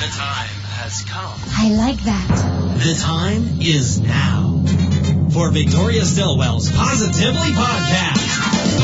The time has come. I like that. The time is now for Victoria Stillwell's Positively Podcast.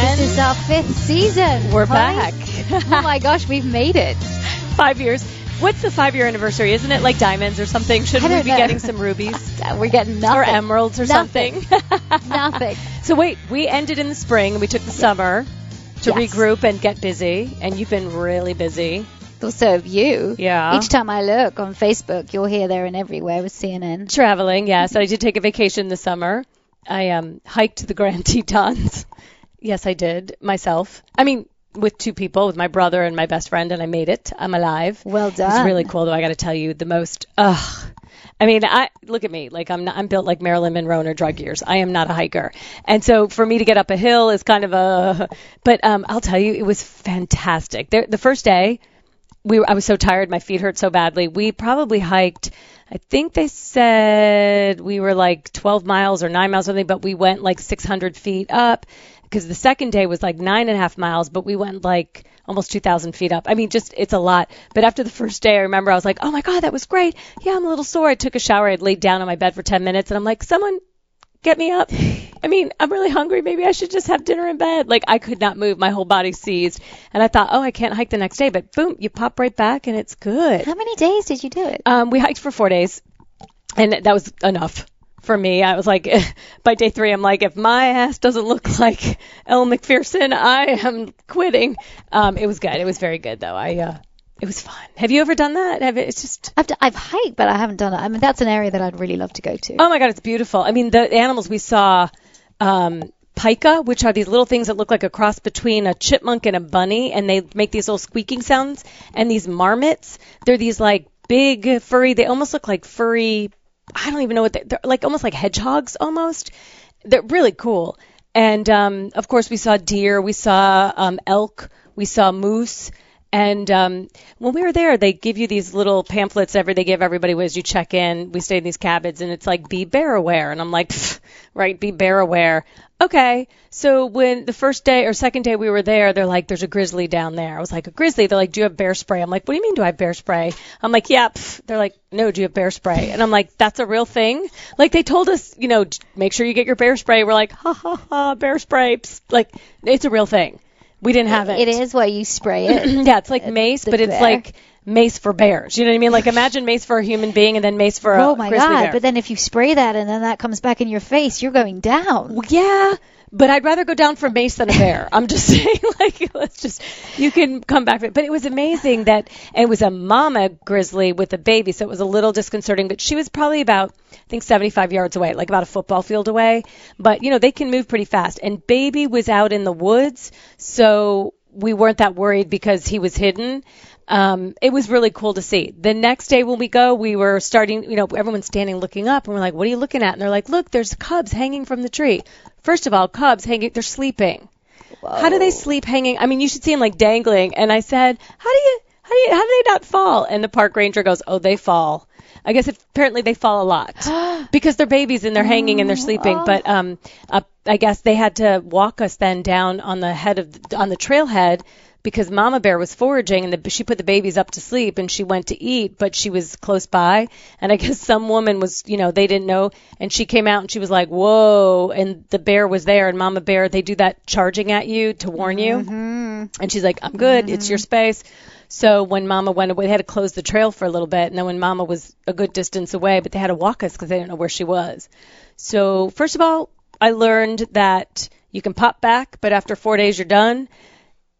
This is our fifth season. we're back. oh my gosh, we've made it. Five years. What's the five year anniversary? Isn't it like diamonds or something? Should we be know. getting some rubies We're getting nothing. or emeralds or Nothing. something? Nothing. so wait, we ended in the spring and we took the summer to Yes. regroup and get busy. And you've been really busy. Also, you. Yeah. Each time I look on Facebook, you're here, there, and everywhere with CNN. Traveling, yes. I did take a vacation this summer. I um, hiked the Grand Tetons. Yes, I did myself. I mean, with two people, with my brother and my best friend, and I made it. I'm alive. Well done. It's really cool, though. I got to tell you, the most. Ugh. I mean, I look at me like I'm not. I'm built like Marilyn Monroe or drug years. I am not a hiker, and so for me to get up a hill is kind of a. But um, I'll tell you, it was fantastic. There, the first day, we were, I was so tired, my feet hurt so badly. We probably hiked. I think they said we were like 12 miles or nine miles or something, but we went like 600 feet up because the second day was like nine and a half miles, but we went like almost 2,000 feet up. I mean, just it's a lot. But after the first day, I remember I was like, oh my God, that was great. Yeah, I'm a little sore. I took a shower. I laid down on my bed for 10 minutes and I'm like, someone get me up. I mean, I'm really hungry. Maybe I should just have dinner in bed. Like I could not move. My whole body seized. And I thought, oh, I can't hike the next day. But boom, you pop right back and it's good. How many days did you do it? Um, we hiked for four days, and that was enough for me. I was like, by day three, I'm like, if my ass doesn't look like Elle Macpherson, I am quitting. Um, it was good. It was very good, though. I, uh, it was fun. Have you ever done that? Have it, it's just. I've, d- I've hiked, but I haven't done it. I mean, that's an area that I'd really love to go to. Oh my god, it's beautiful. I mean, the animals we saw, um, pika, which are these little things that look like a cross between a chipmunk and a bunny, and they make these little squeaking sounds. And these marmots, they're these like big furry. They almost look like furry. I don't even know what they, they're like. Almost like hedgehogs, almost. They're really cool. And um, of course, we saw deer, we saw um, elk, we saw moose. And um, when we were there, they give you these little pamphlets every they give everybody as you check in. We stayed in these cabins, and it's like be bear aware, and I'm like, "Pfft, right, be bear aware. Okay, so when the first day or second day we were there, they're like, there's a grizzly down there. I was like, a grizzly? They're like, do you have bear spray? I'm like, what do you mean, do I have bear spray? I'm like, yeah. Pff. They're like, no, do you have bear spray? And I'm like, that's a real thing. Like they told us, you know, make sure you get your bear spray. We're like, ha ha ha, bear spray. Like it's a real thing. We didn't have it. It is where you spray it. yeah, it's like mace, but it's like mace for bears. You know what I mean? Like imagine mace for a human being and then mace for a oh my god! bear. But then if you spray that and then that comes back in your face, you're going down. Well, yeah, but I'd rather go down for mace than a bear. I'm just saying, like, let's just, you can come back. But it was amazing that, it was a mama grizzly with a baby, so it was a little disconcerting, but she was probably about, I think, 75 yards away, like about a football field away. But, you know, they can move pretty fast. And baby was out in the woods, so we weren't that worried because he was hidden. Um, it was really cool to see. The next day when we go, we were starting, you know, everyone's standing looking up, and we're like, what are you looking at? And they're like, look, there's cubs hanging from the tree. First of all, cubs hanging, they're sleeping. How do they sleep hanging? I mean, you should see them like dangling. And I said, how do you, how do you, how do they not fall? And the park ranger goes, oh, they fall. I guess apparently they fall a lot because they're babies and they're hanging and they're sleeping. But um, uh, I guess they had to walk us then down on the head of the, on the trailhead because Mama Bear was foraging and the, she put the babies up to sleep and she went to eat, but she was close by. And I guess some woman was, you know, they didn't know. And she came out and she was like, whoa. And the bear was there. And Mama Bear, they do that charging at you to warn you. Mm-hmm. And she's like, I'm good. It's your mm-hmm. space. So when Mama went away, they had to close the trail for a little bit. And then when Mama was a good distance away, but they had to walk us because they didn't know where she was. So first of all, I learned that you can pop back, but after four days you're done.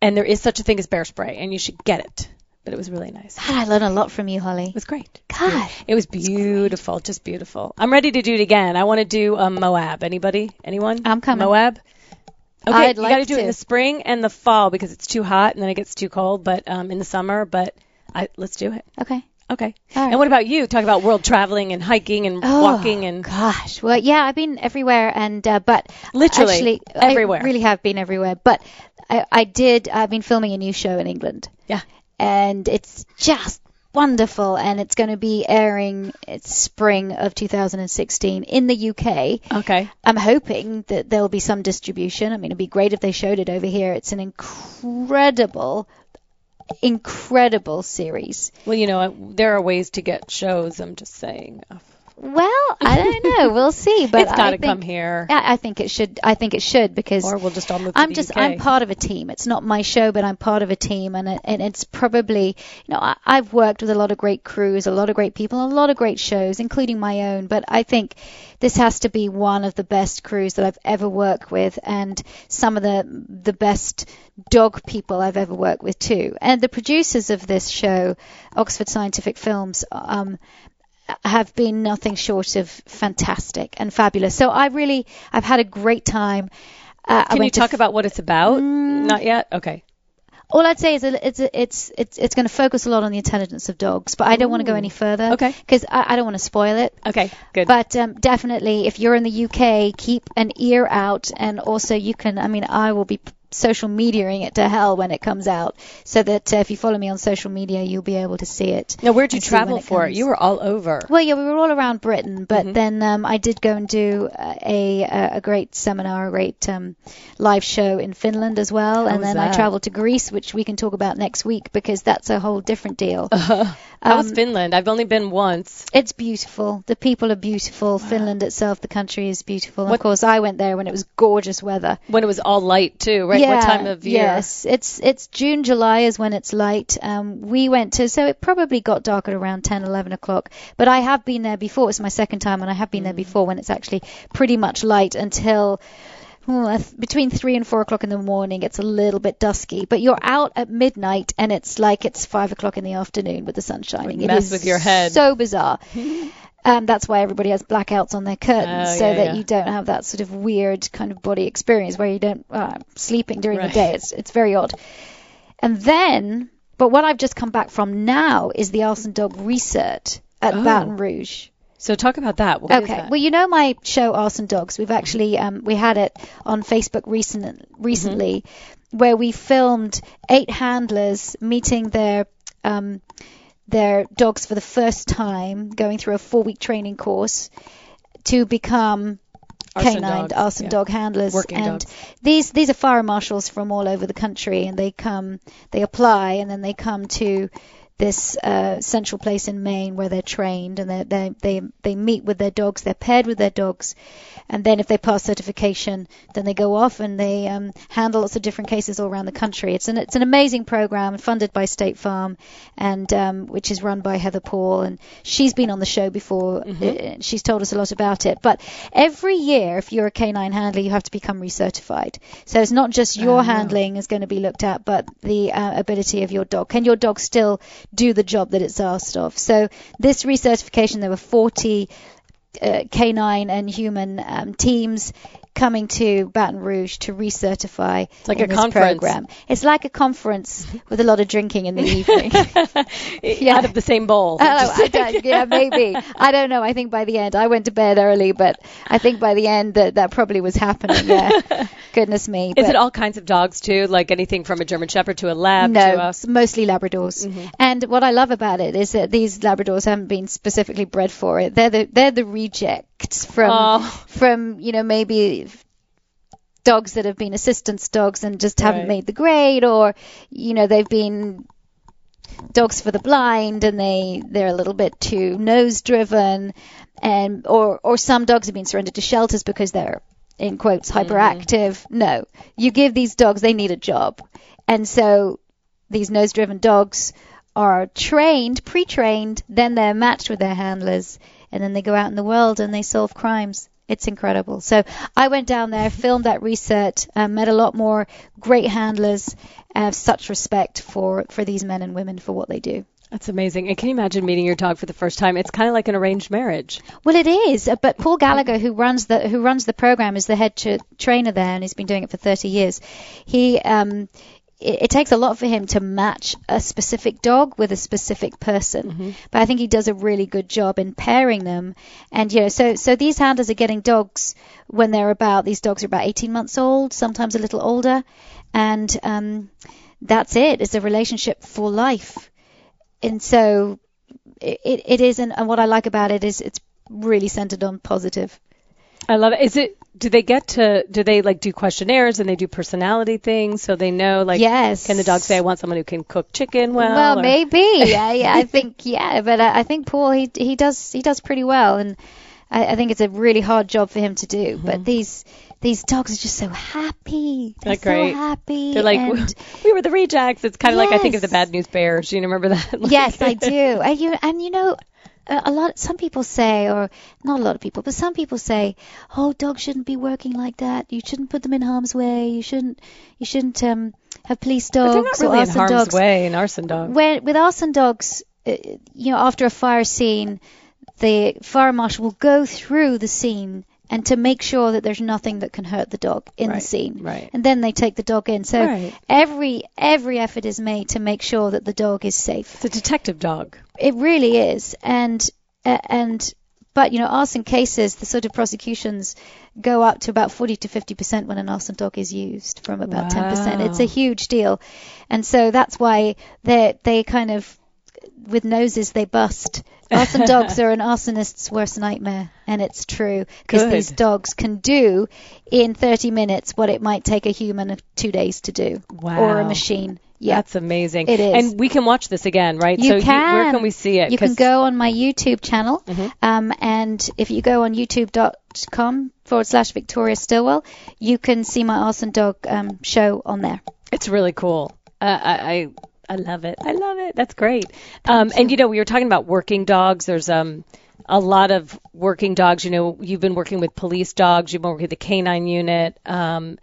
And there is such a thing as bear spray, and you should get it. But it was really nice. God, I learned a lot from you, Holly. It was great. God. It was beautiful, just beautiful. I'm ready to do it again. I want to do um, Moab. Anybody? Anyone? I'm coming. Moab. Okay, I'd you like got to do it in the spring and the fall because it's too hot and then it gets too cold. But um, in the summer, but I, let's do it. Okay. Okay. Right. And what about you? Talk about world traveling and hiking and Oh, walking and gosh, well, yeah, I've been everywhere, and uh, but Literally actually, everywhere. I really have been everywhere. But I, I did. I've been filming a new show in England. Yeah. and it's just wonderful, and it's going to be airing it's spring of 2016 in the UK. okay. I'm hoping that there'll be some distribution. I mean, it'd be great if they showed it over here. It's an incredible, incredible series. Well, you know, there are ways to get shows. I'm just saying. Well, I don't know. We'll see. But it's got I to think, come here, I I think it should. I think it should because or we'll just all move. I'm to the just UK. I'm part of a team. It's not my show, but I'm part of a team, and it, and it's probably you know I, I've worked with a lot of great crews, a lot of great people, a lot of great shows, including my own. But I think this has to be one of the best crews that I've ever worked with, and some of the the best dog people I've ever worked with too. And the producers of this show, Oxford Scientific Films, um, have been nothing short of fantastic and fabulous. So I really, I've had a great time. Uh, Can you talk f- about what it's about? Mm. Not yet. Okay. all I'd say is it's it's it's it's going to focus a lot on the intelligence of dogs, but I don't want to go any further. Okay. Because I, I don't want to spoil it. Okay. Good. But um, definitely, if you're in the UK, keep an ear out, and also you can. I mean, I will be social mediaing it to hell when it comes out, so that uh, if you follow me on social media, you'll be able to see it. now, where'd you and travel it for it? You were all over. Well, yeah, we were all around Britain, but Mm-hmm. then um, I did go and do uh, a a, great seminar, a great um, live show in Finland as well, and was then I travelled to Greece, which we can talk about next week because that's a whole different deal. How was Um, Finland? I've only been once. It's beautiful. The people are beautiful. Finland itself, the country is beautiful. What- of course, I went there when it was gorgeous weather. When it was all light too, right? Yeah, what time of year? Yes, it's it's June, July is when it's light. Um, we went to so it probably got dark at around 10, 11 o'clock. But I have been there before. It's my second time, and I have been Mm. there before when it's actually pretty much light until. Oh, between three and four o'clock in the morning, it's a little bit dusky, but you're out at midnight and it's like it's five o'clock in the afternoon with the sun shining. It mess is with your head. So bizarre. Um, that's why everybody has blackouts on their curtains, Oh, so yeah, that yeah. you don't have that sort of weird kind of body experience where you don't uh, sleeping during Right. the day. It's it's very odd. And then, but what I've just come back from now is the Arson Dog Research at Oh. Baton Rouge. So talk about that. What is okay. that? Well, you know my show Arson Dogs. We've actually um, we had it on Facebook recent, recently, where we filmed eight handlers meeting their um, their dogs for the first time, going through a four week training course to become Arson canine dogs, arson yeah. dog handlers Working and dogs. these these are fire marshals from all over the country and they come they apply and then they come to this uh, central place in Maine where they're trained and they they they they meet with their dogs they're paired with their dogs and then if they pass certification then they go off and they um, handle lots of different cases all around the country. It's an it's an amazing program funded by State Farm and um, which is run by Heather Paul. And she's been on the show before. Uh, she's told us a lot about it. But every year if you're a canine handler you have to become recertified. So it's not just your handling is going to be looked at but the uh, ability of your dog. Can your dog still do the job that it's asked of? So this recertification there were 40 uh, canine and human um, teams coming to Baton Rouge to recertify It's like a this conference. program. It's like a conference with a lot of drinking in the evening. Yeah. Out of the same bowl. Oh, yeah, maybe. I don't know. I think by the end, I went to bed early, but I think by the end that that probably was happening. Yeah, goodness me. Is but it all kinds of dogs too? Like anything from a German Shepherd to a Lab no, to a it's mostly Labradors. Mm-hmm. And what I love about it is that these Labradors haven't been specifically bred for it. They're the they're the from Oh. from you know maybe dogs that have been assistance dogs and just haven't Right. made the grade, or you know they've been dogs for the blind and they they're a little bit too nose driven and or or some dogs have been surrendered to shelters because they're in quotes mm-hmm. hyperactive no you give these dogs they need a job and so these nose driven dogs are trained pre-trained then they're matched with their handlers and then they go out in the world and they solve crimes it's incredible. So I went down there, filmed that research, um, met a lot more great handlers. I have such respect for, for these men and women for what they do. That's amazing. And can you imagine meeting your dog for the first time? It's kind of like an arranged marriage. Well, it is, uh, but Paul Gallagher, who runs the who runs the program, is the head tra- trainer there, and he's been doing it for 30 years. He um, it, it takes a lot for him to match a specific dog with a specific person, but I think he does a really good job in pairing them. And you know, so so these handlers are getting dogs when they're about these dogs are about 18 months old, sometimes a little older, and um, that's it. It's a relationship for life and so it, it, it is and, and what I like about it is it's really centered on positive. I love it. Is it? Do they get to? Do they like do questionnaires and they do personality things so they know like? Yes. Can the dog say I want someone who can cook chicken well? Well, or- maybe. I, I think yeah, but I, I think Paul he he does he does pretty well, and I, I think it's a really hard job for him to do. Mm-hmm. But these these dogs are just so happy. They're, They're great. so happy. They're like and- we were the rejects. It's kind of like I think of the Bad News Bears. You remember that? Like- yes, I do. And you and you know, a a lot. Some people say, or not a lot of people, but some people say, "Oh, dogs shouldn't be working like that. You shouldn't put them in harm's way. You shouldn't. You shouldn't um, have police But dogs they're not or really in arson harm's dogs." way. in arson dog. When with arson dogs, uh, you know, after a fire scene, the fire marshal will go through the scene and to make sure that there's nothing that can hurt the dog in the scene. right. And then they take the dog in. So Right. every every effort is made to make sure that the dog is safe. It's a detective dog. It really is, and uh, and but you know, arson cases, the sort of prosecutions go up to about 40 to 50 percent when an arson dog is used, from about 10 percent. It's a huge deal, and so that's why they they kind of with noses they bust. Arson dogs are an arsonist's worst nightmare, and it's true because these dogs can do in 30 minutes what it might take a human two days to do, or a machine. Yeah. That's amazing. It is. And we can watch this again, right? You so can. where can we see it? You can go on my YouTube channel, Mhm. um, and if you go on youtube.com forward slash Victoria Stillwell, you can see my Arson Dog um, show on there. It's really cool. Uh, I, I I love it. I love it. That's great. Um, and you know, we were talking about working dogs. There's um a lot of working dogs. You know, you've been working with police dogs. You've been working with the canine unit. Um,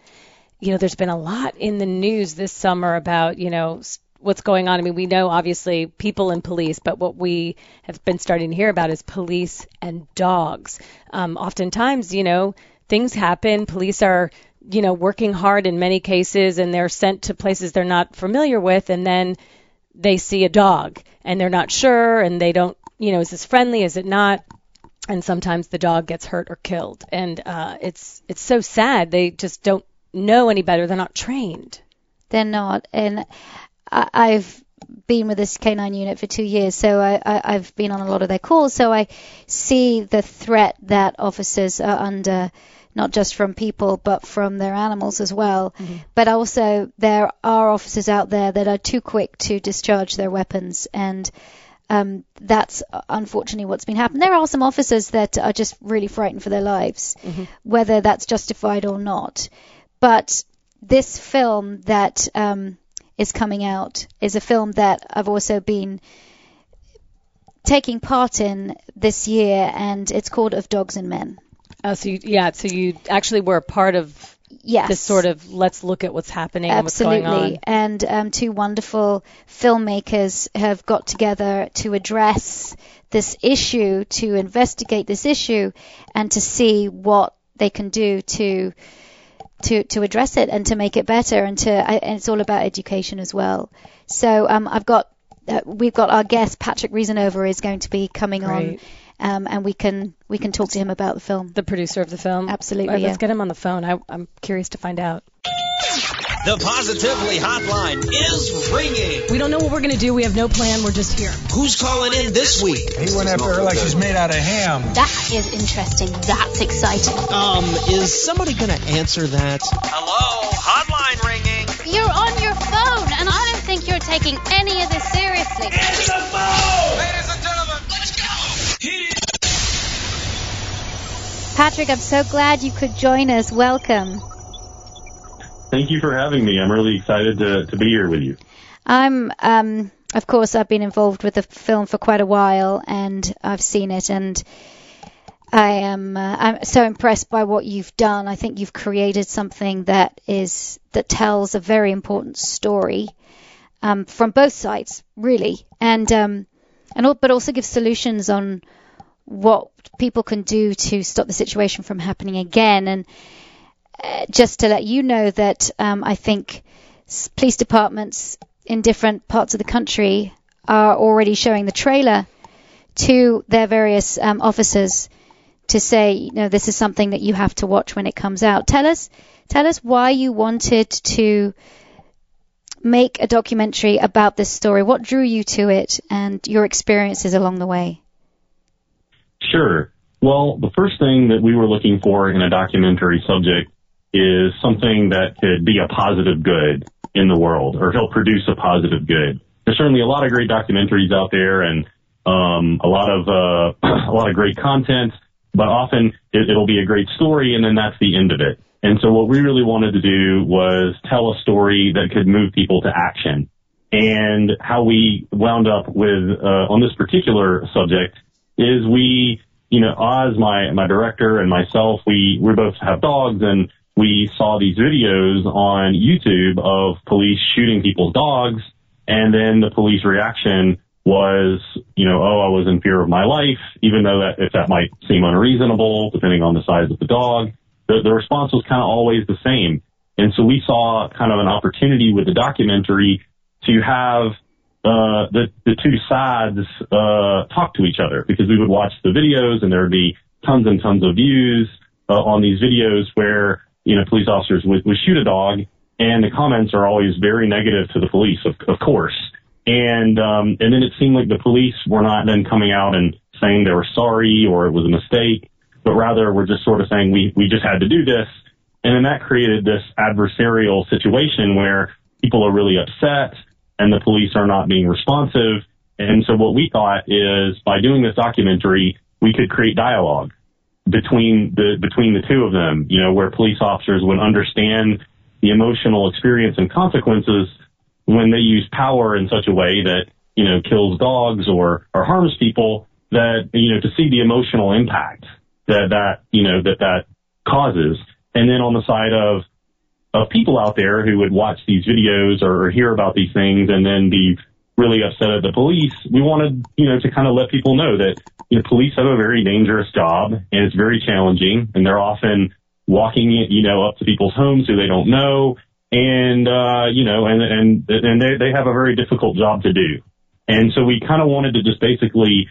you know, there's been a lot in the news this summer about you know what's going on. I mean, we know obviously people and police, but what we have been starting to hear about is police and dogs. Um, oftentimes, you know, things happen. Police are you know, working hard in many cases and they're sent to places they're not familiar with and then they see a dog and they're not sure and they don't, you know, is this friendly, is it not? And sometimes the dog gets hurt or killed. And uh, it's it's so sad. They just don't know any better. They're not trained. They're not, and I, I've been with this canine unit for two years, so I, I, I've been on a lot of their calls, so I see the threat that officers are under. Not just from people, but from their animals as well. But also, there are officers out there that are too quick to discharge their weapons, and um, that's unfortunately what's been happening. There are some officers that are just really frightened for their lives, whether that's justified or not. But this film that um, is coming out is a film that I've also been taking part in this year, and it's called Of Dogs and Men. Uh, so you, yeah, so you actually were a part of Yes. this sort of let's look at what's happening and what's Absolutely. going on. And um, two wonderful filmmakers have got together to address this issue, to investigate this issue, and to see what they can do to to to address it and to make it better. And to I- and it's all about education as well. So um, I've got uh, we've got our guest Patrick Reasonover is going to be coming Great. on, um, and we can we can talk to him about the film. The producer of the film. Absolutely, right, yeah. Let's get him on the phone. I, I'm curious to find out. The Positively Hotline is ringing. We don't know what we're going to do. We have no plan. We're just here. Who's calling in this week? He went after her like she's made out of ham. That is interesting. That's exciting. Um, is somebody gonna answer that? Hello, hotline ringing. You're on your phone, and I don't think you're taking any of this seriously. Answer the phone! Ladies and gentlemen, let's go. Hit it. Patrick, I'm so glad you could join us. Welcome. Thank you for having me. I'm really excited to, to be here with you. I'm, um, of course, I've been involved with the film for quite a while, and I've seen it, and I am uh, I'm so impressed by what you've done. I think you've created something that is that tells a very important story, um, from both sides, really, and um, and al- but also gives solutions on what people can do to stop the situation from happening again. And just to let you know that um, I think police departments in different parts of the country are already showing the trailer to their various um, officers to say, you know, this is something that you have to watch when it comes out. Tell us, tell us why you wanted to make a documentary about this story. What drew you to it, and your experiences along the way. Sure. Well, the first thing that we were looking for in a documentary subject is something that could be a positive good in the world or help produce a positive good. There's certainly a lot of great documentaries out there and um, a lot of uh, a lot of great content, but often it, it'll be a great story and then that's the end of it. And so what we really wanted to do was tell a story that could move people to action. And how we wound up with uh, on this particular subject is we, you know, Oz, my my director, and myself, we we both have dogs, and we saw these videos on YouTube of police shooting people's dogs, and then the police reaction was, you know, oh, I was in fear of my life, even though that if that might seem unreasonable, depending on the size of the dog, the, the response was kind of always the same. And so we saw kind of an opportunity with the documentary to have uh, the the two sides uh, talk to each other because we would watch the videos and there would be tons and tons of views uh, on these videos where you know police officers would, would shoot a dog and the comments are always very negative to the police, of, of course. And um, and then it seemed like the police were not then coming out and saying they were sorry or it was a mistake, but rather were just sort of saying we we just had to do this. And then that created this adversarial situation where people are really upset and the police are not being responsive. And so what we thought is by doing this documentary, we could create dialogue between the between the two of them, you know, where police officers would understand the emotional experience and consequences when they use power in such a way that, you know, kills dogs or, or harms people that, you know, to see the emotional impact that that, you know, that that causes. And then on the side of of people out there who would watch these videos or hear about these things and then be really upset at the police, we wanted, you know, to kind of let people know that, you know, police have a very dangerous job and it's very challenging and they're often walking, you know, up to people's homes who they don't know and, uh, you know, and, and, and they, they have a very difficult job to do. And so we kind of wanted to just basically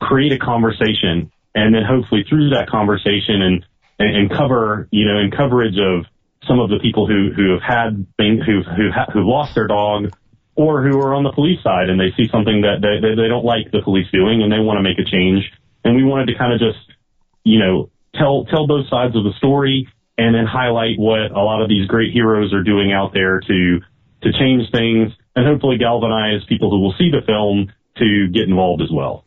create a conversation and then hopefully through that conversation and, and, and cover, you know, in coverage of some of the people who, who have had things, who've, who've, ha- who've lost their dog or who are on the police side and they see something that they, they, don't like the police doing and they want to make a change. And we wanted to kind of just, you know, tell, tell both sides of the story and then highlight what a lot of these great heroes are doing out there to, to change things and hopefully galvanize people who will see the film to get involved as well.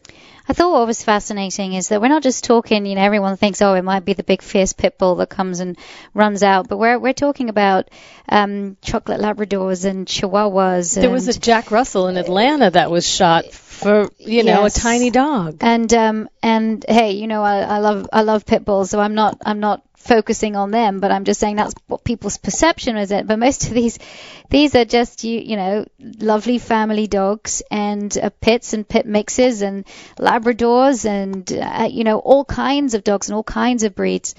I thought what was fascinating is that we're not just talking, you know, everyone thinks, oh, it might be the big fierce pit bull that comes and runs out, but we're we're talking about um, chocolate Labradors and Chihuahuas. There was a Jack Russell in Atlanta that was shot for, you know, Yes. a tiny dog. and um and hey, you know, I, I love I love pit bulls, so I'm not I'm not focusing on them, but I'm just saying that's what people's perception is it. But most of these these are just you you know lovely family dogs and uh, pits and pit mixes and Labradors and uh, you know all kinds of dogs and all kinds of breeds.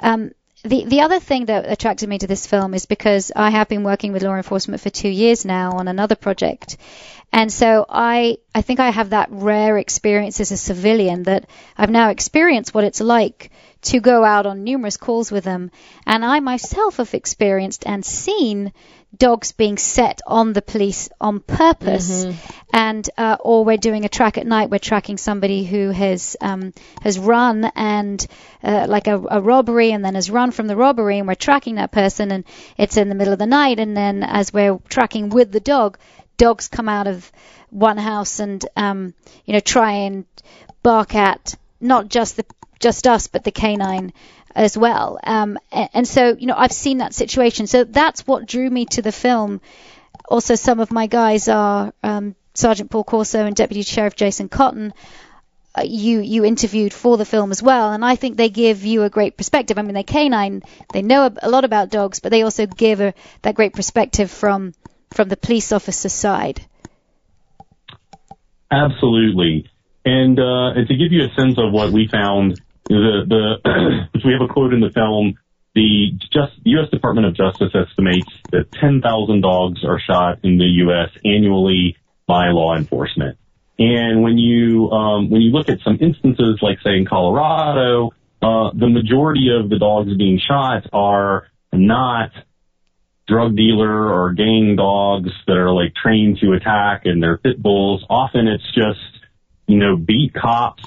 Um, the the other thing that attracted me to this film is because I have been working with law enforcement for two years now on another project, and so I I think I have that rare experience as a civilian that I've now experienced what it's like to go out on numerous calls with them, and I myself have experienced and seen dogs being set on the police on purpose, and uh, or we're doing a track at night. We're tracking somebody who has um, has run and uh, like a, a robbery, and then has run from the robbery, and we're tracking that person, and it's in the middle of the night, and then as we're tracking with the dog, dogs come out of one house and um, you know try and bark at not just the just us, but the canine as well. Um, and, so, you know, I've seen that situation. So that's what drew me to the film. Also, some of my guys are um, Sergeant Paul Corso and Deputy Sheriff Jason Cotton. Uh, you you interviewed for the film as well, and I think they give you a great perspective. I mean, they're canine, they know a, a lot about dogs, but they also give a, that great perspective from from the police officer side. Absolutely. And, uh, and to give you a sense of what we found, the, the, we have a quote in the film, the just, U.S. Department of Justice estimates that 10,000 dogs are shot in the U.S. annually by law enforcement. And when you, um, when you look at some instances, like say in Colorado, uh, the majority of the dogs being shot are not drug dealer or gang dogs that are like trained to attack and they're pit bulls. Often it's just, you know, beat cops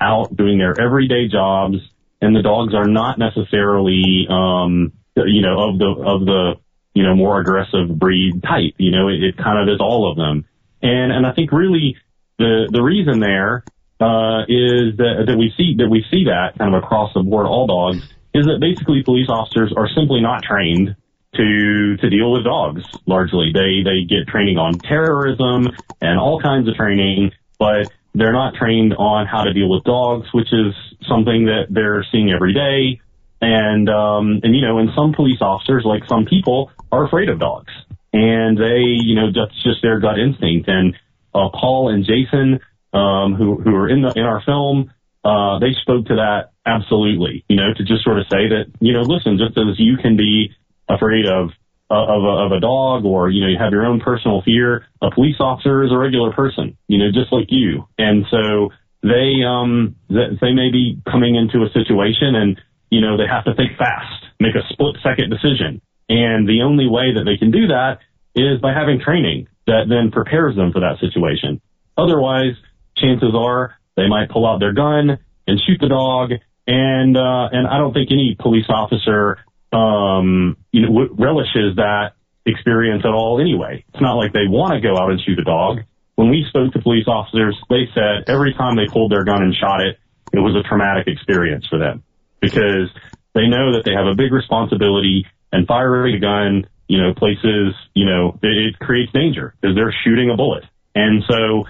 out doing their everyday jobs and the dogs are not necessarily, um, you know, of the, of the, you know, more aggressive breed type. You know, it, it kind of is all of them. And, and I think really the, the reason there, uh, is that, that we see, that we see that kind of across the board, all dogs, is that basically police officers are simply not trained to to deal with dogs largely. They they get training on terrorism and all kinds of training, but they're not trained on how to deal with dogs, which is something that they're seeing every day. And um and you know, and some police officers, like some people, are afraid of dogs. And they, you know, that's just their gut instinct. And uh Paul and Jason, um, who who are in the in our film, uh, they spoke to that absolutely, you know, to just sort of say that, you know, listen, just as you can be afraid of of a, of a dog or you know you have your own personal fear a police officer is a regular person you know just like you. And so they um they may be coming into a situation and you know they have to think fast make a split second decision. And the only way that they can do that is by having training that then prepares them for that situation. Otherwise chances are they might pull out their gun and shoot the dog. And uh and I don't think any police officer um, you know, relishes that experience at all anyway. It's not like they want to go out and shoot a dog. When we spoke to police officers, they said every time they pulled their gun and shot it, it was a traumatic experience for them because they know that they have a big responsibility and firing a gun, you know, places, you know, it, it creates danger because they're shooting a bullet. And so,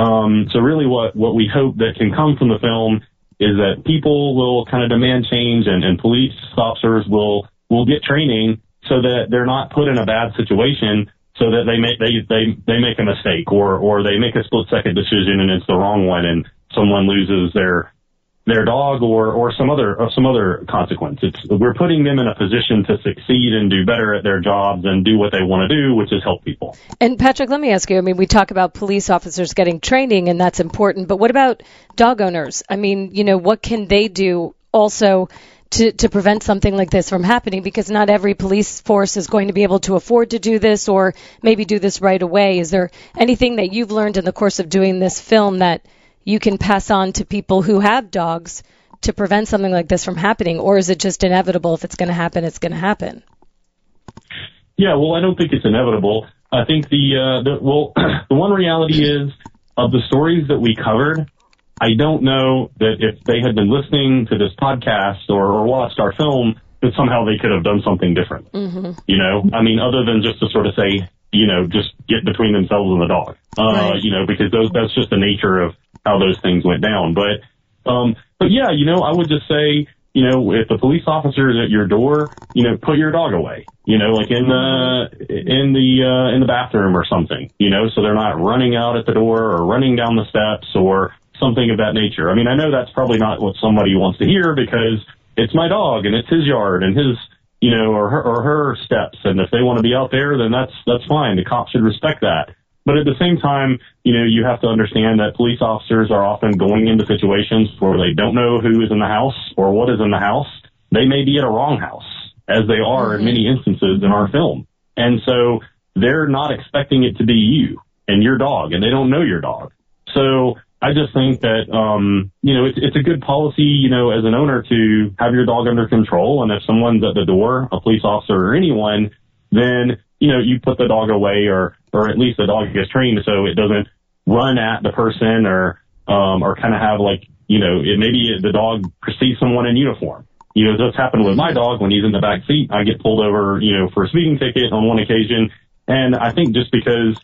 um, so really what, what we hope that can come from the film is that people will kind of demand change and, and police officers will will get training so that they're not put in a bad situation so that they make they they they make a mistake or or they make a split second decision and it's the wrong one and someone loses their their dog or or some other or some other consequence. It's we're putting them in a position to succeed and do better at their jobs and do what they want to do, which is help people. And Patrick, let me ask you. I mean, we talk about police officers getting training, and that's important. But what about dog owners? I mean, you know, what can they do also? To, to prevent something like this from happening because not every police force is going to be able to afford to do this or maybe do this right away. Is there anything that you've learned in the course of doing this film that you can pass on to people who have dogs to prevent something like this from happening, or is it just inevitable? If it's going to happen, it's going to happen. Yeah, well, I don't think it's inevitable. I think the uh, the well, the one reality is of the stories that we covered. I don't know that if they had been listening to this podcast or, or watched our film, that somehow they could have done something different. Mm-hmm. You know, I mean, other than just to sort of say, you know, just get between themselves and the dog. Uh, right. you know, because those, that's just the nature of how those things went down. But, um, but yeah, you know, I would just say, you know, if the police officer is at your door, you know, put your dog away, you know, like in the, in the, uh, in the bathroom or something, you know, so they're not running out at the door or running down the steps or something of that nature. I mean, I know that's probably not what somebody wants to hear because it's my dog and it's his yard and his, you know, or her, or her steps. And if they want to be out there, then that's, that's fine. The cops should respect that. But at the same time, you know, you have to understand that police officers are often going into situations where they don't know who is in the house or what is in the house. They may be at a wrong house, as they are in many instances in our film. And so they're not expecting it to be you and your dog, and they don't know your dog. So I just think that, um, you know, it's, it's a good policy, you know, as an owner to have your dog under control. And if someone's at the door, a police officer or anyone, then, you know, you put the dog away or, or at least the dog gets trained so it doesn't run at the person or, um, or kind of have like, you know, it maybe the dog perceives someone in uniform. You know, this happened with my dog when he's in the back seat. I get pulled over, you know, for a speeding ticket on one occasion. And I think just because,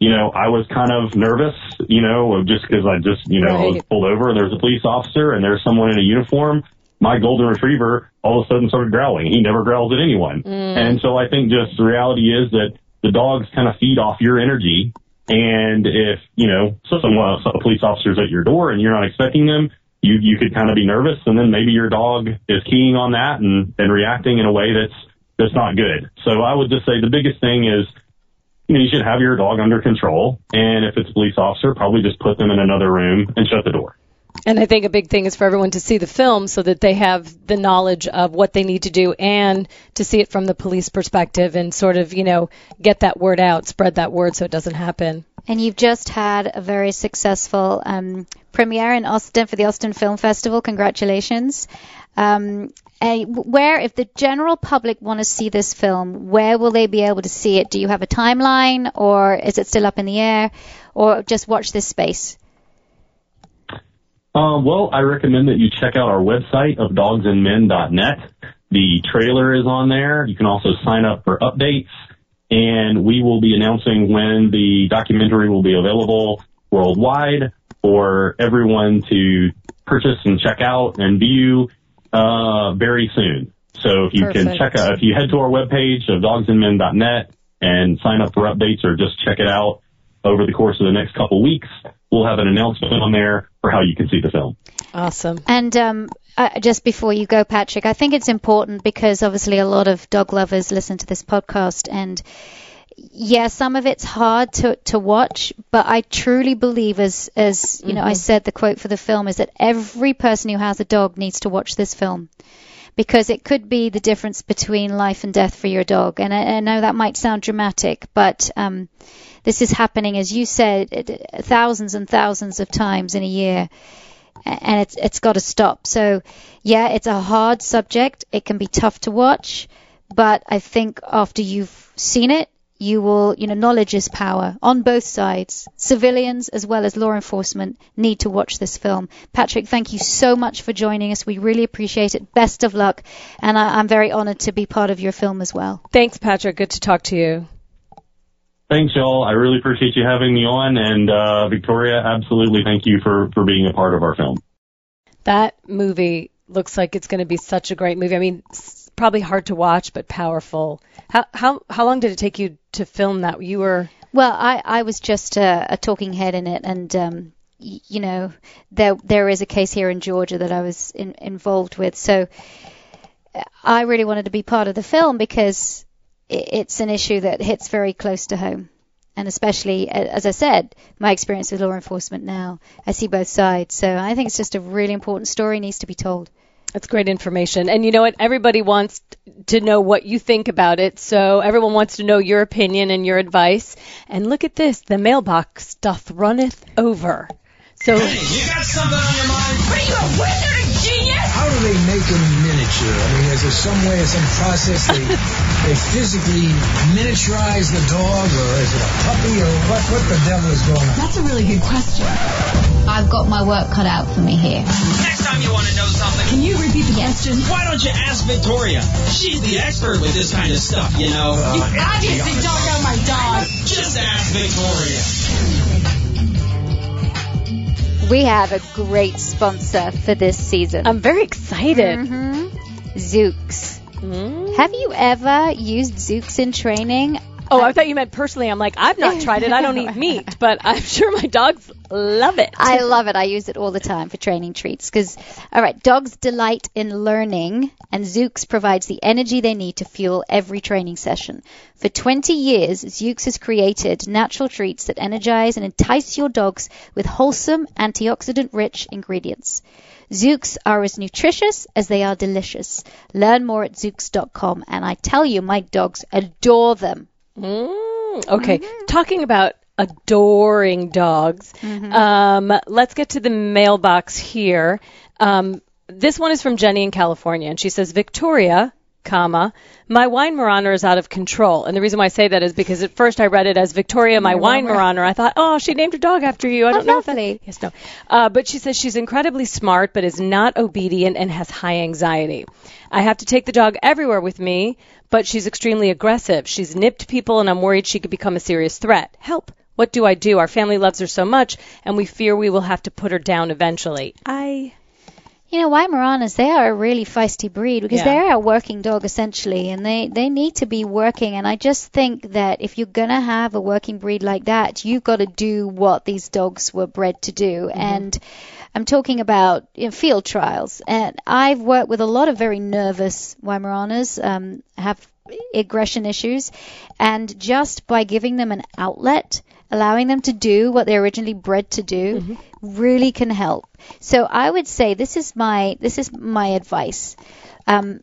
you know, I was kind of nervous, you know, just because I just, you know, right. I was pulled over and there's a police officer and there's someone in a uniform. My golden retriever all of a sudden started growling. He never growls at anyone. Mm. And so I think just the reality is that the dogs kind of feed off your energy. And if, you know, someone, a police officer's at your door and you're not expecting them, you, you could kind of be nervous and then maybe your dog is keying on that and, and reacting in a way that's, that's not good. So I would just say the biggest thing is, you know, you should have your dog under control. And if it's a police officer, probably just put them in another room and shut the door. And I think a big thing is for everyone to see the film so that they have the knowledge of what they need to do and to see it from the police perspective and sort of, you know, get that word out, spread that word so it doesn't happen. And you've just had a very successful um, premiere in Austin for the Austin Film Festival. Congratulations. Um, where, if the general public want to see this film, where will they be able to see it? Do you have a timeline, or is it still up in the air, or just watch this space? Uh, well, I recommend that you check out our website of dogsandmen.net. The trailer is on there. You can also sign up for updates, and we will be announcing when the documentary will be available worldwide for everyone to purchase and check out and view uh, very soon. So if you Perfect. can check out, if you head to our webpage of dogsandmen.net and sign up for updates or just check it out over the course of the next couple weeks, we'll have an announcement on there for how you can see the film. Awesome. And um, uh, just before you go, Patrick, I think it's important because obviously a lot of dog lovers listen to this podcast and yeah, some of it's hard to, to watch, but I truly believe, as as you mm-hmm. know, I mm-hmm. said the quote for the film is that every person who has a dog needs to watch this film because it could be the difference between life and death for your dog. And I, I know that might sound dramatic, but um, this is happening, as you said, thousands and thousands of times in a year. And it's it's got to stop. So, yeah, it's a hard subject. It can be tough to watch, but I think after you've seen it, you will, you know, knowledge is power on both sides. Civilians as well as law enforcement need to watch this film. Patrick, thank you so much for joining us. We really appreciate it. Best of luck. And I, am very honored to be part of your film as well. Thanks, Patrick. Good to talk to you. Thanks, y'all. I really appreciate you having me on. And uh, Victoria, absolutely thank you for, for being a part of our film. That movie looks like it's going to be such a great movie. I mean, probably hard to watch, but powerful. How how how long did it take you to film that? You were well. I I was just a, a talking head in it, and um, y- you know, there there is a case here in Georgia that I was in, involved with, so I really wanted to be part of the film because it's an issue that hits very close to home. And especially, as I said, my experience with law enforcement now, I see both sides. So I think it's just a really important story needs to be told. That's great information. And you know what? Everybody wants to know what you think about it. So everyone wants to know your opinion and your advice. And look at this. The mailbox doth runneth over. So hey, you got something on your mind? Are you a wizard, they make a miniature? I mean, is there some way, some process they they physically miniaturize the dog, or is it a puppy, or what? What the devil is going on? That's a really good question. I've got my work cut out for me here. Next time you want to know something, can you repeat the yes. question? Why don't you ask Victoria? She's the expert with this kind of stuff, you know. Uh, you obviously don't know my dog. Just ask Victoria. We have a great sponsor for this season. I'm very excited. Mm-hmm. Zuke's. Mm. Have you ever used Zuke's in training? Oh, I thought you meant personally. I'm like, I've not tried it. I don't eat meat, but I'm sure my dogs love it. I love it. I use it all the time for training treats because, all right, dogs delight in learning, and Zuke's provides the energy they need to fuel every training session. For 20 years, Zuke's has created natural treats that energize and entice your dogs with wholesome, antioxidant-rich ingredients. Zuke's are as nutritious as they are delicious. Learn more at Zukes.com, and I tell you, my dogs adore them. Mm, okay, mm-hmm. talking about adoring dogs. Mm-hmm. Um, let's get to the mailbox here. Um, this one is from Jenny in California, and she says, Victoria, comma, my wine Weimaraner is out of control. And the reason why I say that is because at first I read it as Victoria, my, my Weimaraner. I thought, oh, she named her dog after you. I don't know lovely. if that. Yes, no. Uh, but she says she's incredibly smart, but is not obedient and has high anxiety. I have to take the dog everywhere with me, but she's extremely aggressive. She's nipped people, and I'm worried she could become a serious threat. Help. What do I do? Our family loves her so much, and we fear we will have to put her down eventually. I You know, Weimaraners, they are a really feisty breed because Yeah. they're a working dog essentially, and they, they need to be working. And I just think that if you're going to have a working breed like that, you've got to do what these dogs were bred to do. And I'm talking about you know, field trials. And I've worked with a lot of very nervous Weimaraners, um, have aggression issues, and just by giving them an outlet, allowing them to do what they're originally bred to do, really can help. So I would say this is my this is my advice. Um,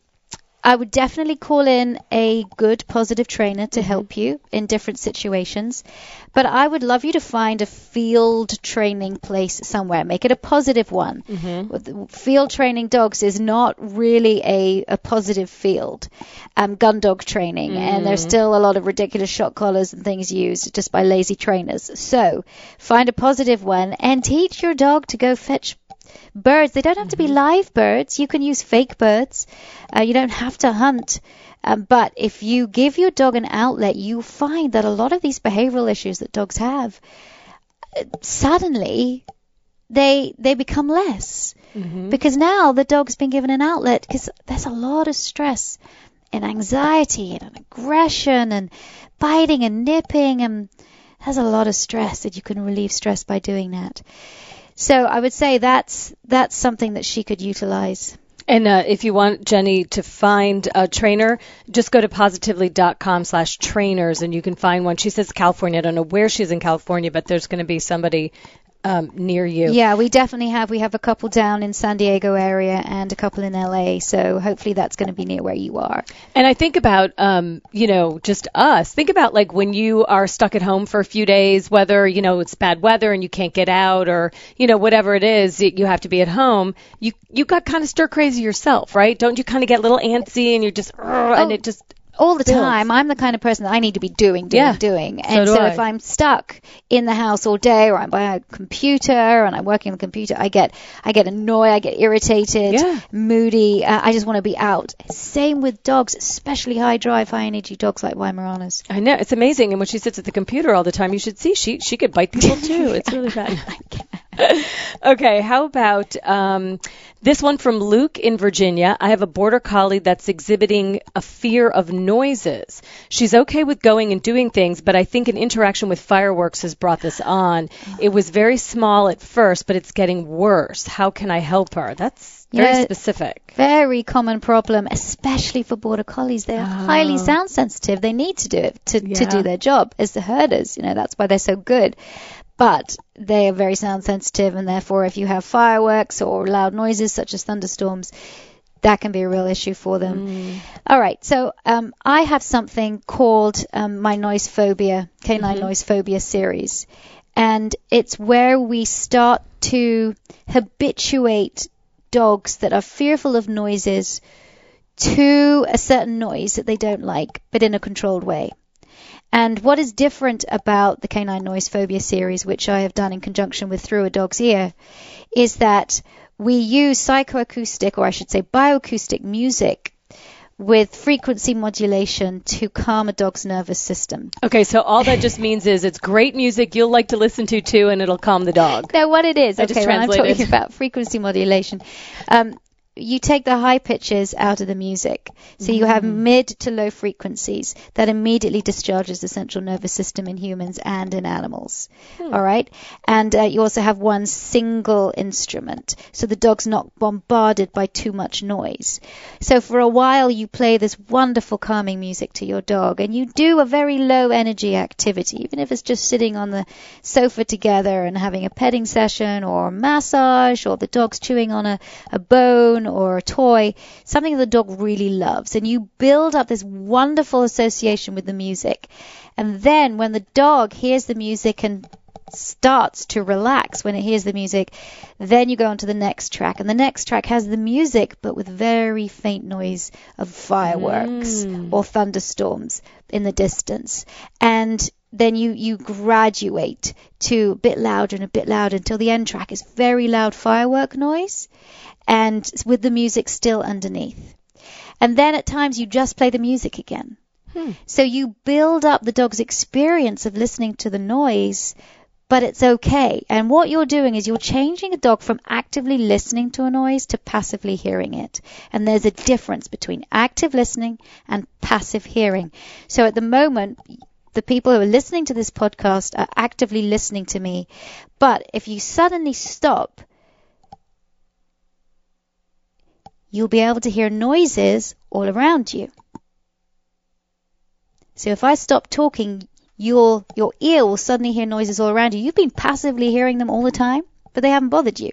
I would definitely call in a good positive trainer to help mm-hmm. you in different situations. But I would love you to find a field training place somewhere. Make it a positive one. Mm-hmm. With- Field training dogs is not really a, a positive field. Um, gun dog training, and there's mm-hmm. still a lot of ridiculous shot collars and things used just by lazy trainers. So find a positive one and teach your dog to go fetch birds. They don't have to be live birds. You can use fake birds. Uh, you don't have to hunt. Um, but if you give your dog an outlet, you find that a lot of these behavioral issues that dogs have, uh, suddenly they they become less because now the dog's been given an outlet because there's a lot of stress and anxiety and aggression and biting and nipping and there's a lot of stress that you can relieve stress by doing that. So I would say that's that's something that she could utilize. And uh, if you want Jenny to find a trainer, just go to positively.com slash trainers and you can find one. She says California. I don't know where she's in California, but there's going to be somebody um, near you. Yeah, we definitely have. We have a couple down in San Diego area and a couple in LA. So hopefully that's going to be near where you are. And I think about, um, you know, just us. Think about like when you are stuck at home for a few days, whether, you know, it's bad weather and you can't get out or, you know, whatever it is, you have to be at home. You, you got kind of stir crazy yourself, right? Don't you kind of get a little antsy and you're just, "Ugh," and Oh. it just, all the Builds. time. I'm the kind of person that I need to be doing, doing, Yeah. doing. So And do so, if I'm stuck in the house all day or I'm by a computer and I'm working on the computer, I get I get annoyed, I get irritated, Yeah. moody. Uh, I just want to be out. Same with dogs, especially high drive, high energy dogs like Weimaraners. I know, it's amazing. And when she sits at the computer all the time, you should see she, she could bite people too. It's really bad. okay, how about um, this one from Luke in Virginia? I have a border collie that's exhibiting a fear of noises. She's okay with going and doing things, but I think an interaction with fireworks has brought this on. It was very small at first, but it's getting worse. How can I help her? That's very Yeah. specific. Very common problem, especially for border collies. They're highly sound sensitive. They need to do it to, to do their job as the herders. You know, that's why they're so good. But they are very sound sensitive, and therefore, if you have fireworks or loud noises such as thunderstorms, that can be a real issue for them. All right, so um, I have something called um, my noise phobia, canine noise phobia series, and it's where we start to habituate dogs that are fearful of noises to a certain noise that they don't like, but in a controlled way. And what is different about the Canine Noise Phobia series, which I have done in conjunction with Through a Dog's Ear, is that we use psychoacoustic, or I should say bioacoustic music with frequency modulation to calm a dog's nervous system. Okay, so all that just means is it's great music you'll like to listen to too, and it'll calm the dog. No, what it is, I just okay, when I'm talking about frequency modulation, um, you take the high pitches out of the music. So you have mid to low frequencies that immediately discharges the central nervous system in humans and in animals. All right? And uh, you also have one single instrument. So the dog's not bombarded by too much noise. So for a while you play this wonderful calming music to your dog and you do a very low energy activity, even if it's just sitting on the sofa together and having a petting session or a massage or the dog's chewing on a, a bone or a toy, something the dog really loves. And you build up this wonderful association with the music. And then when the dog hears the music and starts to relax when it hears the music, then you go on to the next track. And the next track has the music, but with very faint noise of fireworks mm. or thunderstorms in the distance. And then you, you graduate to a bit louder and a bit louder until the end track is very loud firework noise and with the music still underneath. And then at times you just play the music again. Hmm. So you build up the dog's experience of listening to the noise but it's okay. And what you're doing is you're changing a dog from actively listening to a noise to passively hearing it. And there's a difference between active listening and passive hearing. So at the moment, the people who are listening to this podcast are actively listening to me. But if you suddenly stop, you'll be able to hear noises all around you. So if I stop talking, your your ear will suddenly hear noises all around you. You've been passively hearing them all the time, but they haven't bothered you.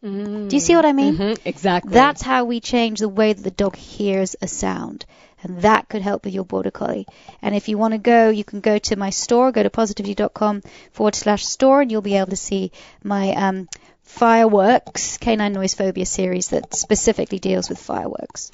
Do you see what I mean? Mhm, exactly. That's how we change the way that the dog hears a sound. And that could help with your border collie. And if you want to go, you can go to my store, go to positively.com forward slash store, and you'll be able to see my um, fireworks canine noise phobia series that specifically deals with fireworks.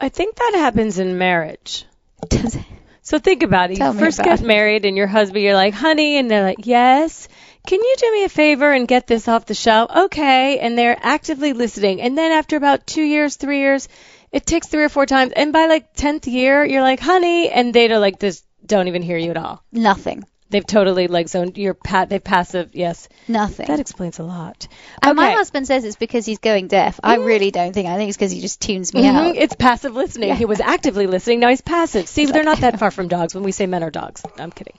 I think that happens in marriage. Does it? So think about it. Tell you first get it. married and your husband, you're like, honey, and they're like, yes. Can you do me a favor and get this off the shelf? Okay. And they're actively listening. And then after about two years, three years, it takes three or four times. And by like 10th year, you're like, honey, and they don't like this, don't even hear you at all. Nothing. They've totally like zoned, you're pat, they've passive, yes. Nothing. That explains a lot. And my husband says it's because he's going deaf. I really don't think. I think it's because he just tunes me Mhm, out. It's passive listening. He was actively listening. Now he's passive. See, they're not that far from dogs when we say men are dogs. I'm kidding.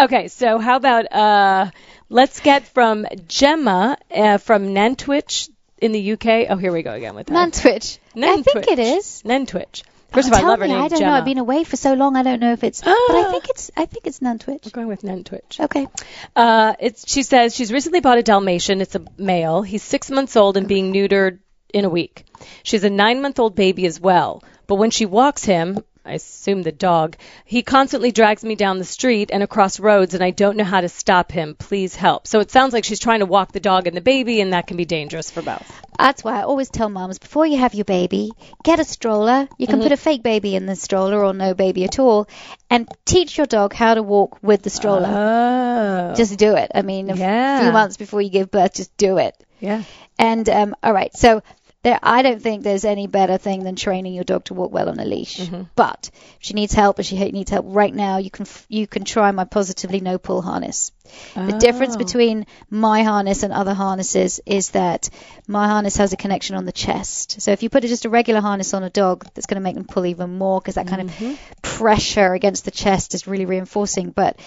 Okay, so how about uh, let's get from Gemma uh, from Nantwich in the UK. Oh, here we go again with that. Nantwich. I think it is. Nantwich. First of all, I tell love her me, name, I don't Gemma. know. I've been away for so long. I don't know if it's. but I think it's. I think it's Nantwich. We're going with Nantwich. Okay. Uh, it's, she says she's recently bought a Dalmatian. It's a male. He's six months old and being neutered in a week. She has a nine month old baby as well. But when she walks him, I assume the dog, he constantly drags me down the street and across roads, and I don't know how to stop him. Please help. So it sounds like she's trying to walk the dog and the baby, and that can be dangerous for both. That's why I always tell moms before you have your baby, get a stroller. You can Mhm. put a fake baby in the stroller or no baby at all, and teach your dog how to walk with the stroller. Oh. Just do it. I mean, a Yeah. few months before you give birth, just do it. Yeah. And um, all right, so there, I don't think there's any better thing than training your dog to walk well on a leash. Mm-hmm. But if she needs help, and she needs help right now, you can you can try my positively no pull harness. The difference Oh. between my harness and other harnesses is that my harness has a connection on the chest. So if you put just a regular harness on a dog, that's going to make them pull even more because that kind Mm-hmm. of pressure against the chest is really reinforcing. But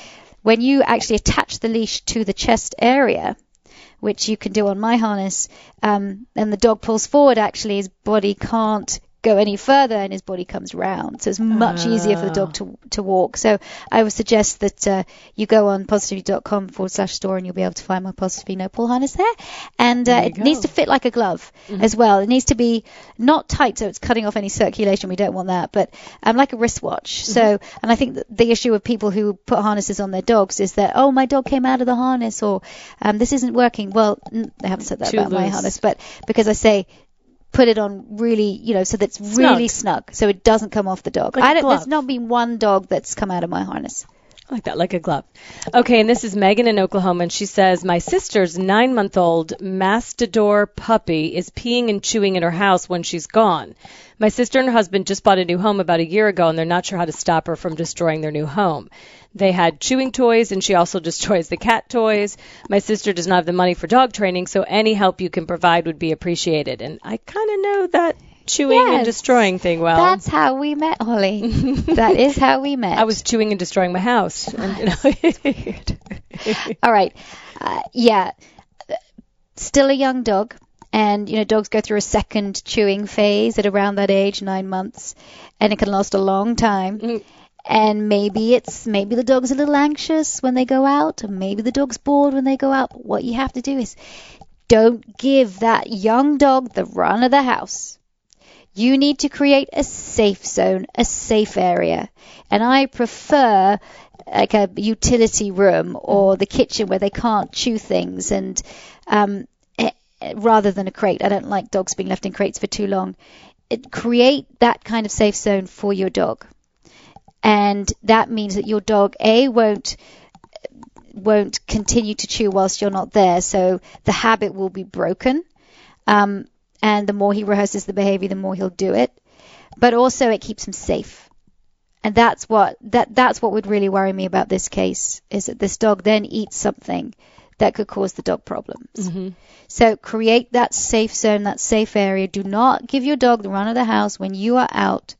when you actually attach the leash to the chest area, which you can do on my harness, um, and the dog pulls forward, actually his body can't go any further and his body comes round. So it's much easier for the dog to, to walk. So I would suggest that uh, you go on positively.com forward slash store and you'll be able to find my positively no pull harness there. And uh, There it needs to fit like a glove as well. It needs to be not tight so it's cutting off any circulation. We don't want that, but um, like a wristwatch. So, and I think that the issue with people who put harnesses on their dogs is that, oh, my dog came out of the harness or um, this isn't working. Well, n- they haven't said that Too about my harness, but because I say put it on really, you know, so that's really snug, so it doesn't come off the dog. Like I don't. There's not been one dog that's come out of my harness. Like that, like a glove. Okay, and this is Megan in Oklahoma, and she says, My sister's nine month old Mastador puppy is peeing and chewing in her house when she's gone. My sister and her husband just bought a new home about a year ago, and they're not sure how to stop her from destroying their new home. They had chewing toys, and she also destroys the cat toys. My sister does not have the money for dog training, so any help you can provide would be appreciated. And I kind of know that chewing and destroying thing well. That's how we met, Holly. that is how we met. I was chewing and destroying my house. And, you know, All right. Uh, yeah. Still a young dog. And, you know, dogs go through a second chewing phase at around that age, nine months. And it can last a long time. Mm. And maybe it's, maybe the dog's a little anxious when they go out. And maybe the dog's bored when they go out. But what you have to do is don't give that young dog the run of the house. You need to create a safe zone, a safe area. And I prefer like a utility room or the kitchen where they can't chew things and um, eh, rather than a crate. I don't like dogs being left in crates for too long. It, create that kind of safe zone for your dog. And that means that your dog A won't won't continue to chew whilst you're not there. So the habit will be broken. Um, and the more he rehearses the behavior, the more he'll do it. But also, it keeps him safe. And that's what that that's what would really worry me about this case is that this dog then eats something that could cause the dog problems. Mm-hmm. So create that safe zone, that safe area. Do not give your dog the run of the house when you are out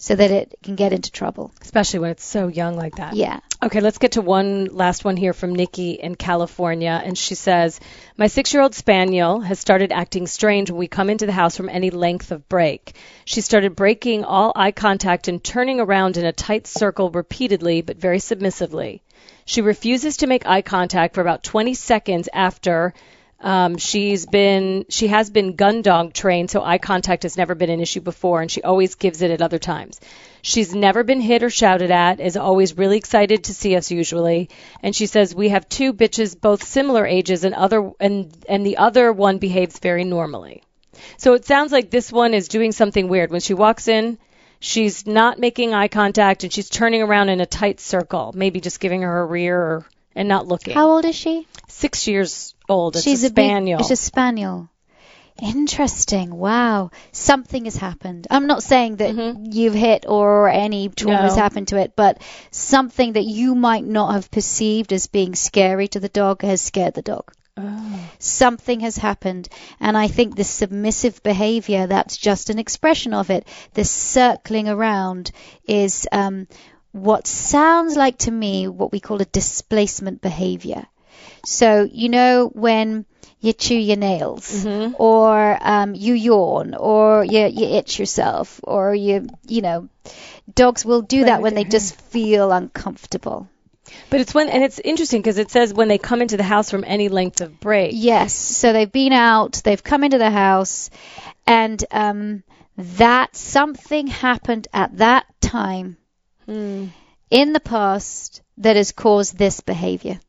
so that it can get into trouble. Especially when it's so young like that. Yeah. Okay, let's get to one last one here from Nikki in California. And she says, My six year old spaniel has started acting strange when we come into the house from any length of break. She started breaking all eye contact and turning around in a tight circle repeatedly, but very submissively. She refuses to make eye contact for about 20 seconds after um, she's been she has been gun dog trained, so eye contact has never been an issue before, and she always gives it at other times. She's never been hit or shouted at, is always really excited to see us usually, and she says we have two bitches both similar ages and other and and the other one behaves very normally. So it sounds like this one is doing something weird. When she walks in, she's not making eye contact and she's turning around in a tight circle, maybe just giving her a rear or, and not looking. How old is she? Six years old. It's She's a a big- spaniel. it's a spaniel. Interesting. Wow. Something has happened. I'm not saying that you've hit or any trauma has Mm-hmm. No. happened to it, but something that you might not have perceived as being scary to the dog has scared the dog. Oh. Something has happened, and I think this submissive behavior, that's just an expression of it. This circling around is um, what sounds like to me what we call a displacement behavior. So, you know, when you chew your nails, or um, you yawn, or you, you itch yourself, or you, you know, dogs will do that when they just feel uncomfortable. But it's when, and it's interesting because it says when they come into the house from any length of break. Yes. So they've been out, they've come into the house, and um, that something happened at that time In the past that has caused this behavior.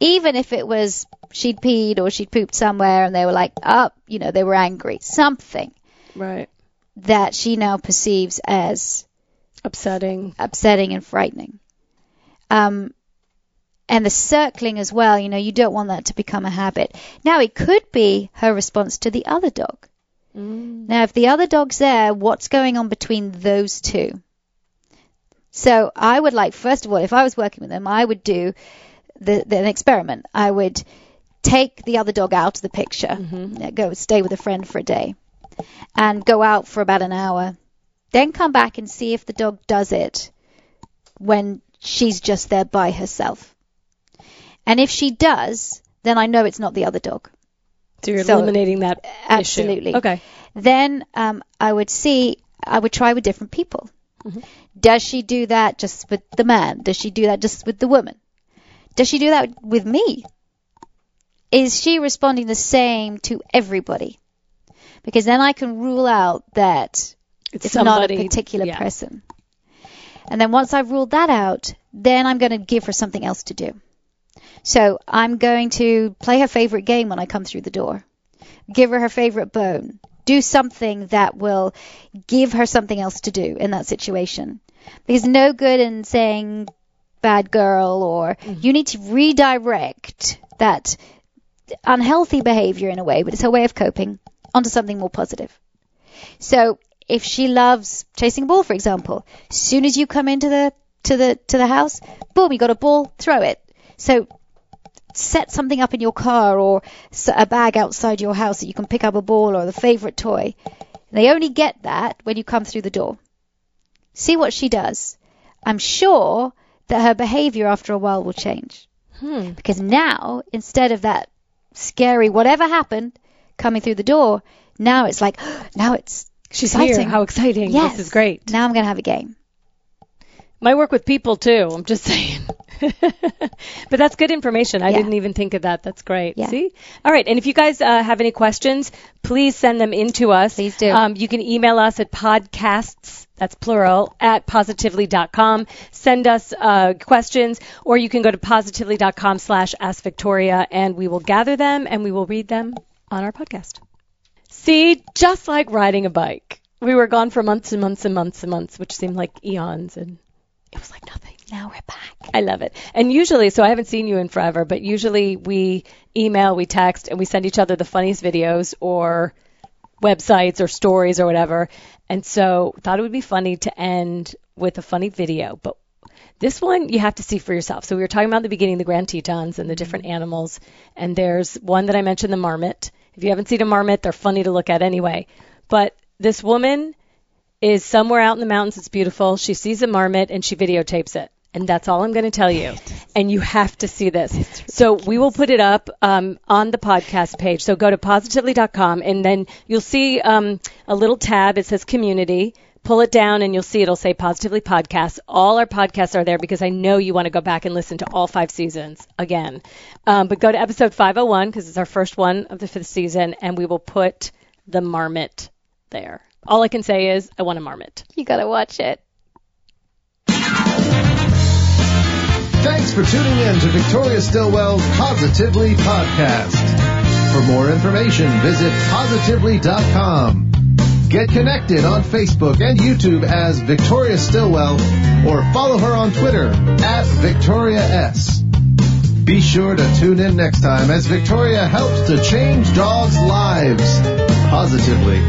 Even if it was she'd peed or she'd pooped somewhere and they were like, up, you know, they were angry. Something Right. that she now perceives as Upsetting. upsetting and frightening. Um, and the circling as well, you know, you don't want that to become a habit. Now, it could be her response to the other dog. Now, if the other dog's there, what's going on between those two? So, I would like, first of all, if I was working with them, I would do the, the, an experiment. I would take the other dog out of the picture, uh, go stay with a friend for a day, and go out for about an hour. Then come back and see if the dog does it when she's just there by herself. And if she does, then I know it's not the other dog. So you're So- eliminating that Absolutely. issue. Okay. Then um, I would see, I would try with different people. Does she do that just with the man? Does she do that just with the woman? Does she do that with me? Is she responding the same to everybody? Because then I can rule out that It's, it's not a particular yeah. person. And then once I've ruled that out, then I'm going to give her something else to do. So I'm going to play her favorite game when I come through the door, give her her favorite bone, do something that will give her something else to do in that situation. Because no good in saying bad girl or mm-hmm. you need to redirect that unhealthy behavior in a way, but it's her way of coping onto something more positive. So if she loves chasing a ball, for example, as soon as you come into the to the to the house, boom, you got a ball, throw it. So set something up in your car or a bag outside your house that you can pick up a ball or the favorite toy. They only get that when you come through the door. See what she does. I'm sure that her behavior after a while will change. Hmm. Because now, instead of that scary whatever happened coming through the door, now it's like, now it's She's exciting. here. How exciting. Yes. This is great. Now I'm going to have a game. Might work with people too. I'm just saying. but that's good information. I Yeah. didn't even think of that. That's great. Yeah. See? All right. And if you guys uh, have any questions, please send them in to us. Please do. Um, you can email us at podcasts, that's plural, at positively.com. Send us uh, questions, or you can go to positively.com slash ask Victoria, and we will gather them and we will read them on our podcast. See, just like riding a bike. We were gone for months and months and months and months, which seemed like eons, and it was like nothing. Now we're back. I love it. And usually, so I haven't seen you in forever, but usually we email, we text, and we send each other the funniest videos or websites or stories or whatever. And so thought it would be funny to end with a funny video, but this one you have to see for yourself. So we were talking about the beginning the Grand Tetons and the mm-hmm. different animals, and there's one that I mentioned, the marmot. If you haven't seen a marmot, they're funny to look at anyway. But this woman is somewhere out in the mountains. It's beautiful. She sees a marmot and she videotapes it. And that's all I'm going to tell you. And you have to see this. So we will put it up um, on the podcast page. So go to positively.com and then you'll see um, a little tab. It says community. Pull it down and you'll see it'll say Positively Podcast. All our podcasts are there because I know you want to go back and listen to all five seasons again. Um, but go to episode 501 because it's our first one of the fifth season and we will put the marmot there. All I can say is I want a marmot. You gotta watch it. Thanks for tuning in to Victoria Stillwell's Positively Podcast. For more information, visit positively.com. Get connected on Facebook and YouTube as Victoria Stillwell or follow her on Twitter at Victoria S. Be sure to tune in next time as Victoria helps to change dogs' lives positively.